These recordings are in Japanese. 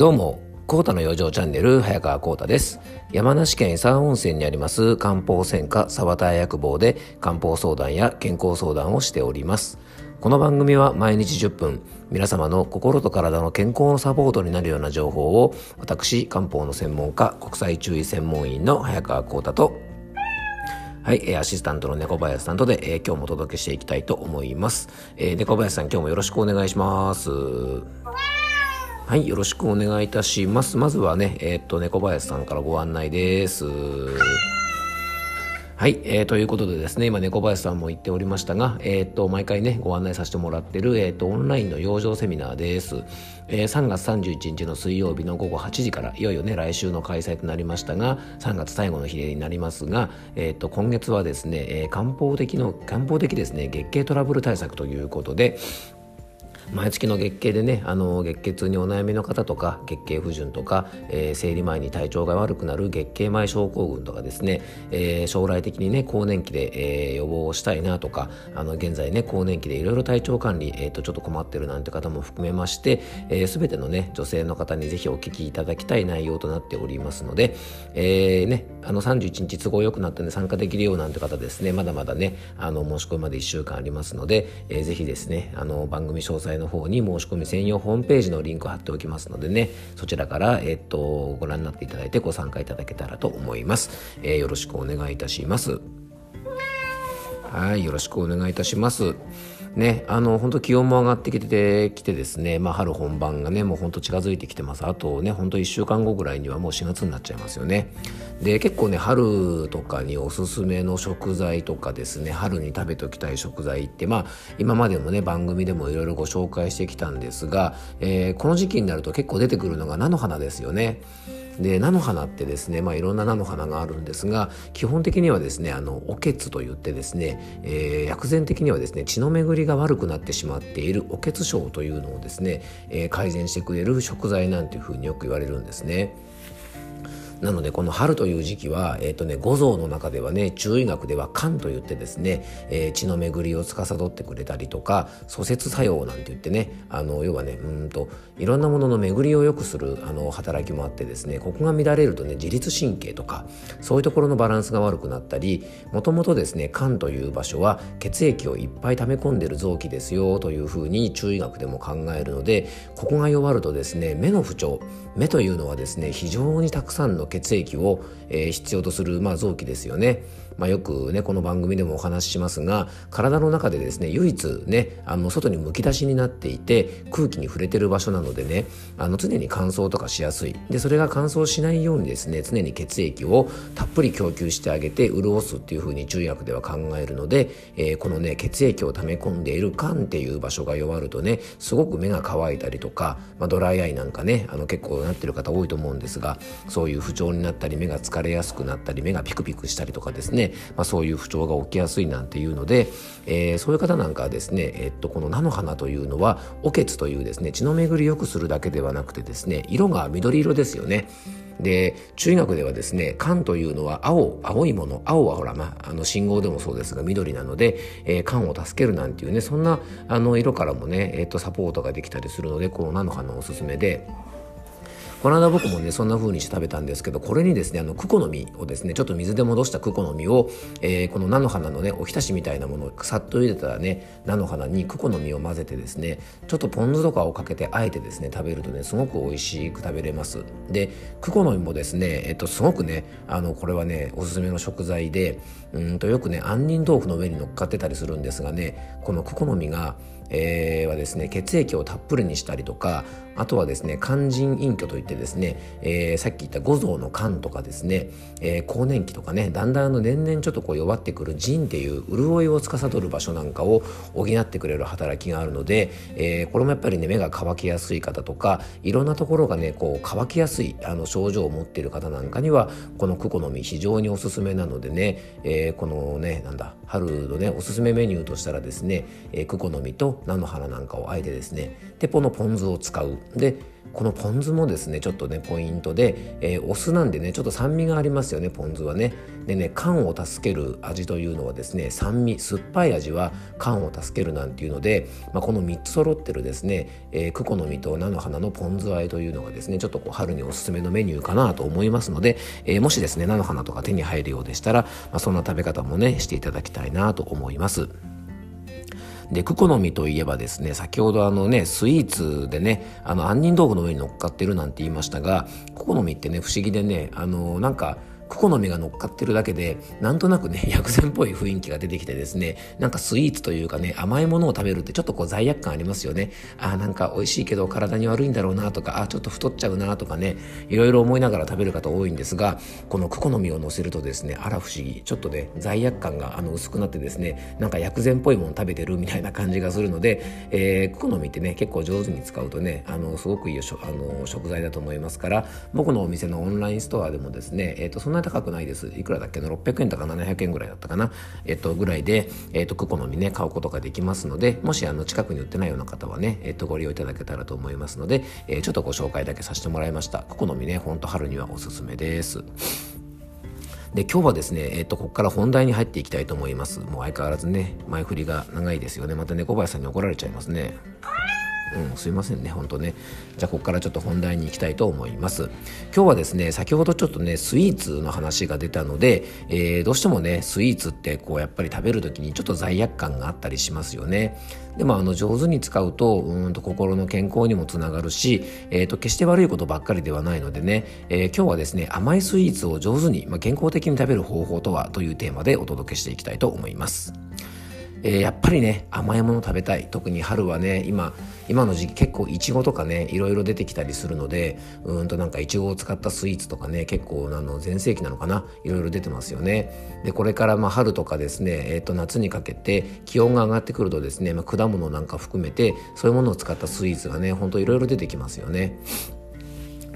どうも、コータの養生チャンネル、早川コータです。山梨県伊佐温泉にあります漢方専科沢田薬房で漢方相談や健康相談をしております。この番組は毎日10分、皆様の心と体の健康のサポートになるような情報を、私、漢方の専門家、国際注意専門員の早川コータと、はい、アシスタントの猫林さんとで、えー、今日もお届けしていきたいと思います。えー、猫林さん、今日もよろしくお願いします。はい、よろしくお願いいたします。まずはね、えー、っと、猫林さんからご案内です。はい、えー、ということでですね、今猫林さんも言っておりましたが、えー、と、毎回ね、ご案内させてもらってる、えー、と、オンラインの養生セミナーです。えー、3月31日の水曜日の午後8時から、いよいよね、来週の開催となりましたが、3月最後の日になりますが、えー、と、今月はですね、えー、漢方的の、漢方的ですね、月経トラブル対策ということで、毎月の月経でねあの月経痛にお悩みの方とか月経不順とか、えー、生理前に体調が悪くなる月経前症候群とかですね、えー、将来的にね更年期で、えー、予防をしたいなとかあの現在ね更年期でいろいろ体調管理、えーと、ちょっと困ってるなんて方も含めまして、えー、全てのね女性の方にぜひお聞きいただきたい内容となっておりますので、えーね、あの31日都合良くなったんで参加できるようなんて方ですねまだまだねあの申し込みまで1週間ありますので、えー、ぜひですねあの番組詳細の方に申し込み専用ホームページのリンクを貼っておきますのでね、そちらから、えっと、ご覧になっていただいてご参加いただけたらと思います。えー、よろしくお願いいたします。はい、よろしくお願いいたします。ね、あの本当気温も上がってきてきてですね、まあ、春本番がねもう本当近づいてきてます。あとね本当1週間後ぐらいにはもう4月になっちゃいますよね。で結構ね春とかにおすすめの食材とかですね春に食べておきたい食材ってまあ今までもね番組でもいろいろご紹介してきたんですが、えー、この時期になると結構出てくるのが菜の花ですよね。で菜の花ってですね、まあ、いろんな菜の花があるんですが基本的にはですねあのおけつといってですね、えー、薬膳的にはですね血の巡りが悪くなってしまっているおけつ症というのをですね、えー、改善してくれる食材なんていうふうによく言われるんですね。なのでこの春という時期は、えーとね、五臓の中ではね中医学では肝といってですね、えー、血の巡りを司ってくれたりとか疎節作用なんて言ってねあの要はねうんといろんなものの巡りを良くするあの働きもあってですねここが乱れるとね自律神経とかそういうところのバランスが悪くなったりもともとですね肝という場所は血液をいっぱい溜め込んでる臓器ですよというふうに中医学でも考えるのでここが弱るとですね目の不調目というのはですね非常にたくさんの血液を、必要とする、まあ、臓器ですよね。まあ、よくねこの番組でもお話ししますが体の中でですね唯一ねあの外にむき出しになっていて空気に触れてる場所なのでねあの常に乾燥とかしやすい。でそれが乾燥しないようにですね常に血液をたっぷり供給してあげて潤すっていうふうに中医学では考えるので、えー、このね血液を溜め込んでいる肝っていう場所が弱るとねすごく目が乾いたりとか、まあ、ドライアイなんかねあの結構なってる方多いと思うんですがそういう不調になったり目が疲れやすくなったり目がピクピクしたりとかですねまあ、そういう不調が起きやすいなんていうので、えー、そういう方なんかはですね、えっと、この菜の花というのはおけつというですね血の巡りを良くするだけではなくてですね色が緑色ですよね。で中学ではですね肝というのは青青いもの青はほら、まあ、あの信号でもそうですが緑なので、えー、肝を助けるなんていうねそんなあの色からもね、えー、とサポートができたりするのでこの菜の花おすすめで。この間僕もねそんな風にして食べたんですけどこれにですねあのクコの実をですねちょっと水で戻したクコの実を、えー、この菜の花のねおひたしみたいなものをさっと茹でたらね菜の花にクコの実を混ぜてですねちょっとポン酢とかをかけてあえてですね食べるとねすごく美味しく食べれます。でクコの実もですねえっとすごくねあのこれはねおすすめの食材でうんとよくね杏仁豆腐の上に乗っかってたりするんですがねこのクコの実がえー、はですね血液をたっぷりにしたりとかあとはですね肝腎隠居といってですね、えー、さっき言った五臓の肝とかですね、えー、更年期とかねだんだんの年々ちょっとこう弱ってくる腎っていう潤いを司る場所なんかを補ってくれる働きがあるので、えー、これもやっぱりね目が乾きやすい方とかいろんなところがねこう乾きやすいあの症状を持っている方なんかにはこのクコの実非常におすすめなのでね、えー、このねなんだ春のねおすすめメニューとしたらですね、えー、クコの実と菜の花なんかをあえてですねでこのポン酢を使うでこのポン酢もですねちょっとねポイントで、えー、お酢なんでねちょっと酸味がありますよねポン酢はねでね缶を助ける味というのはですね酸味酸っぱい味は缶を助けるなんていうので、まあ、この3つ揃ってるですね、えー、クコの実と菜の花のポン酢和えというのがですねちょっとこう春におすすめのメニューかなと思いますので、えー、もしですね菜の花とか手に入るようでしたら、まあ、そんな食べ方もねしていただきたいなと思います。でクコの実といえばですね先ほどあのねスイーツでねあの杏仁豆腐の上に乗っかってるなんて言いましたがクコの実ってね不思議でねあのなんかクコの実が乗っかってるだけでなんとなくね 薬膳っぽい雰囲気が出てきてですねなんかスイーツというかね甘いものを食べるってちょっとこう罪悪感ありますよね。あなんか美味しいけど体に悪いんだろうなとかあちょっと太っちゃうなとかねいろいろ思いながら食べる方多いんですがこのクコの実を乗せるとですねあら不思議。ちょっとね罪悪感があの薄くなってですねなんか薬膳っぽいもの食べてるみたいな感じがするので、えー、クコの実ってね結構上手に使うとねあのすごくいいあの食材だと思いますから僕のお店のオンラインストアでもですね、えーと、そんな高くないですいくらだっけな？600円とか700円ぐらいだったかな？えっとぐらいでえっとクコの実ね買うことができますのでもしあの近くに売ってないような方はねえっとご利用いただけたらと思いますので、えー、ちょっとご紹介だけさせてもらいましたクコの実ねほんと春にはおすすめですで今日はですね、えっ、と、ここから本題に入っていきたいと思います。もう相変わらずね、前振りが長いですよね。また猫林さんに怒られちゃいますね。うん、すいませんね、本当ね。じゃあ、ここからちょっと本題に行きたいと思います。今日はですね、先ほどちょっとね、スイーツの話が出たので、えー、どうしてもね、スイーツってこう、やっぱり食べる時にちょっと罪悪感があったりしますよね。でも、あの、上手に使うと、うんと心の健康にもつながるし、えっ、ー、と、決して悪いことばっかりではないのでね、えー、今日はですね、甘いスイーツを上手に、まあ、健康的に食べる方法とはというテーマでお届けしていきたいと思います。えー、やっぱりね甘いもの食べたい。特に春はね今今の時期結構いちごとかねいろいろ出てきたりするのでうんとなんかいちごを使ったスイーツとかね結構あの全盛期なのかないろいろ出てますよね。でこれからまあ春とかですね、えー、と夏にかけて気温が上がってくるとですね、まあ、果物なんか含めてそういうものを使ったスイーツがねほんといろいろ出てきますよね。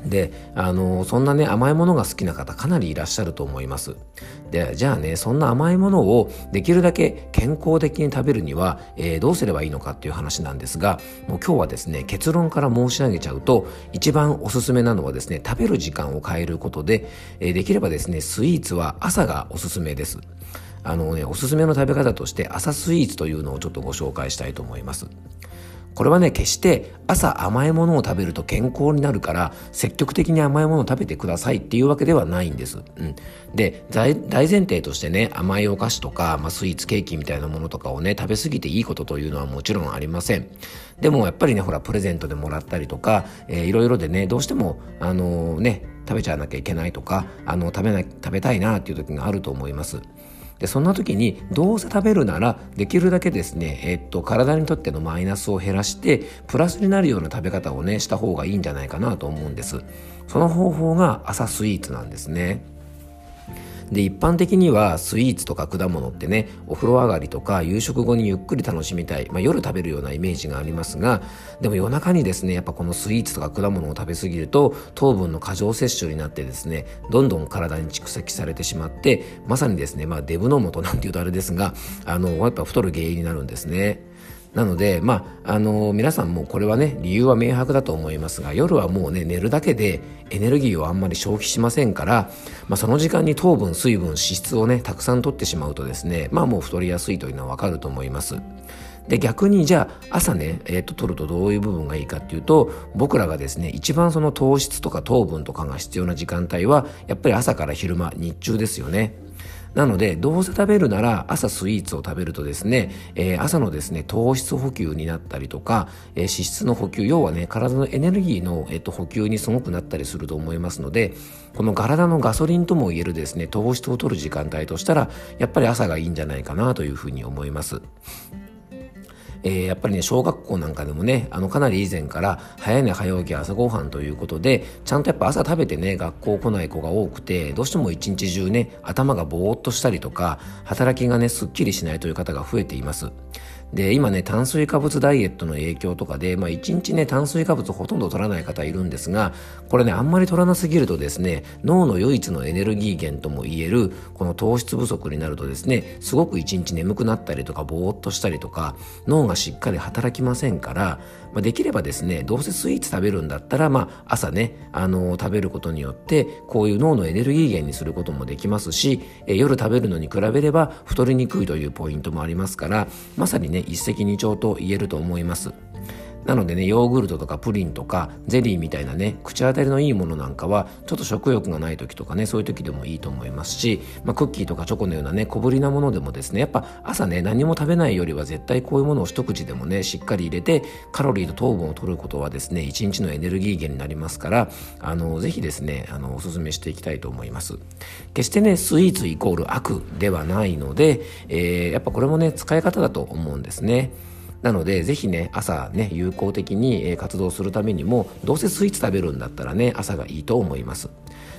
であのそんなね甘いものが好きな方かなりいらっしゃると思います。でじゃあねそんな甘いものをできるだけ健康的に食べるには、えー、どうすればいいのかっていう話なんですがもう今日はですね結論から申し上げちゃうと一番おすすめなのはですね食べる時間を変えることで、えー、できればですねスイーツは朝がおすすめです。あのねおすすめの食べ方として朝スイーツというのをちょっとご紹介したいと思います。これはね、決して朝甘いものを食べると健康になるから積極的に甘いものを食べてくださいっていうわけではないんです。うん、で大、前提としてね、甘いお菓子とか、まあ、スイーツケーキみたいなものとかをね、食べ過ぎていいことというのはもちろんありません。でもやっぱりね、ほら、プレゼントでもらったりとか、えー、いろいろでね、どうしても、あのー、ね、食べちゃわなきゃいけないとか、あの、食べな、食べたいなっていう時があると思います。でそんな時にどうせ食べるならできるだけですね、えっと、体にとってのマイナスを減らしてプラスになるような食べ方をねした方がいいんじゃないかなと思うんです。その方法が朝スイーツなんですね。で一般的にはスイーツとか果物ってねお風呂上がりとか夕食後にゆっくり楽しみたい、まあ、夜食べるようなイメージがありますがでも夜中にですねやっぱこのスイーツとか果物を食べ過ぎると糖分の過剰摂取になってですねどんどん体に蓄積されてしまってまさにですねまあデブの元なんていうとあれですがあのやっぱ太る原因になるんですね。なので、まあ、あの皆さんもこれはね理由は明白だと思いますが夜はもうね寝るだけでエネルギーをあんまり消費しませんから、まあ、その時間に糖分水分脂質をねたくさん取ってしまうとですねまあもう太りやすいというのはわかると思います。で逆にじゃあ朝ね、えー、と取るとどういう部分がいいかっていうと僕らがですね一番その糖質とか糖分とかが必要な時間帯はやっぱり朝から昼間日中ですよね。なので、どうせ食べるなら朝スイーツを食べるとですね、えー、朝のですね、糖質補給になったりとか、えー、脂質の補給、要はね、体のエネルギーの、えー、と補給にすごくなったりすると思いますので、この体のガソリンとも言えるですね、糖質を取る時間帯としたら、やっぱり朝がいいんじゃないかなというふうに思います。えー、やっぱりね、小学校なんかでもね、あの、かなり以前から、早寝早起き朝ごはんということで、ちゃんとやっぱ朝食べてね、学校来ない子が多くて、どうしても一日中ね、頭がぼーっとしたりとか、働きがね、すっきりしないという方が増えています。で今ね炭水化物ダイエットの影響とかで、まあ、1日ね炭水化物ほとんど取らない方いるんですがこれねあんまり取らなすぎるとですね脳の唯一のエネルギー源ともいえるこの糖質不足になるとですねすごく1日眠くなったりとかぼーっとしたりとか脳がしっかり働きませんから、まあ、できればですねどうせスイーツ食べるんだったら、まあ、朝ね、あのー、食べることによってこういう脳のエネルギー源にすることもできますし、え夜食べるのに比べれば太りにくいというポイントもありますからまさにね一石二鳥と言えると思います。なのでねヨーグルトとかプリンとかゼリーみたいなね口当たりのいいものなんかはちょっと食欲がない時とかねそういう時でもいいと思いますし、まあ、クッキーとかチョコのようなね小ぶりなものでもですねやっぱ朝ね何も食べないよりは絶対こういうものを一口でもねしっかり入れてカロリーと糖分を取ることはですね一日のエネルギー源になりますからあのぜひですねあのおすすめしていきたいと思います。決してねスイーツイコール悪ではないので、えー、やっぱこれもね使い方だと思うんですね。なのでぜひね朝ね有効的に活動するためにもどうせスイーツ食べるんだったらね朝がいいと思います。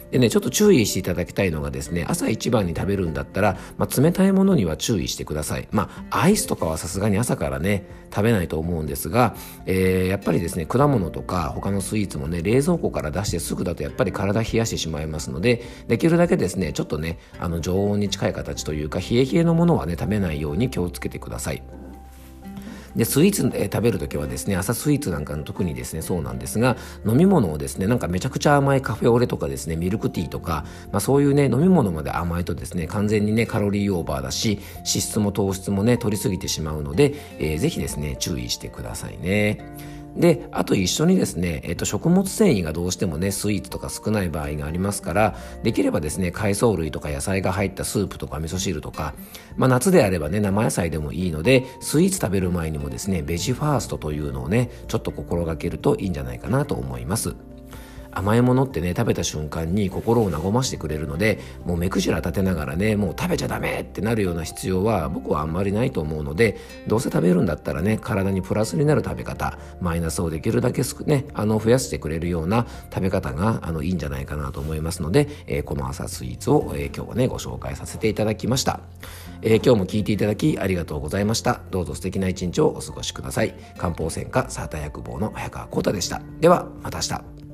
でねちょっと注意していただきたいのがですね朝一番に食べるんだったら、まあ、冷たいものには注意してください。まあアイスとかはさすがに朝からね食べないと思うんですが、えー、やっぱりですね果物とか他のスイーツもね冷蔵庫から出してすぐだとやっぱり体冷やしてしまいますのでできるだけですねちょっとねあの常温に近い形というか冷え冷えのものはね食べないように気をつけてください。でスイーツ、えー、食べる時はですね朝スイーツなんかの特にですねそうなんですが飲み物をですねなんかめちゃくちゃ甘いカフェオレとかですねミルクティーとか、まあ、そういうね飲み物まで甘いとですね完全にねカロリーオーバーだし脂質も糖質もね取りすぎてしまうので、えー、ぜひですね注意してくださいね。であと一緒にですね、えっと、食物繊維がどうしてもねスイーツとか少ない場合がありますからできればですね海藻類とか野菜が入ったスープとか味噌汁とか、まあ、夏であればね生野菜でもいいのでスイーツ食べる前にもですねベジファーストというのをねちょっと心がけるといいんじゃないかなと思います。甘いものってね食べた瞬間に心を和ましてくれるのでもう目くじら立てながらねもう食べちゃダメってなるような必要は僕はあんまりないと思うのでどうせ食べるんだったらね体にプラスになる食べ方マイナスをできるだけすくねあの増やしてくれるような食べ方があのいいんじゃないかなと思いますので、えー、この朝スイーツを、えー、今日はねご紹介させていただきました、えー、今日も聞いていただきありがとうございました。どうぞ素敵な一日をお過ごしください。漢方専科サーター薬房の早川浩太でした。ではまた明日。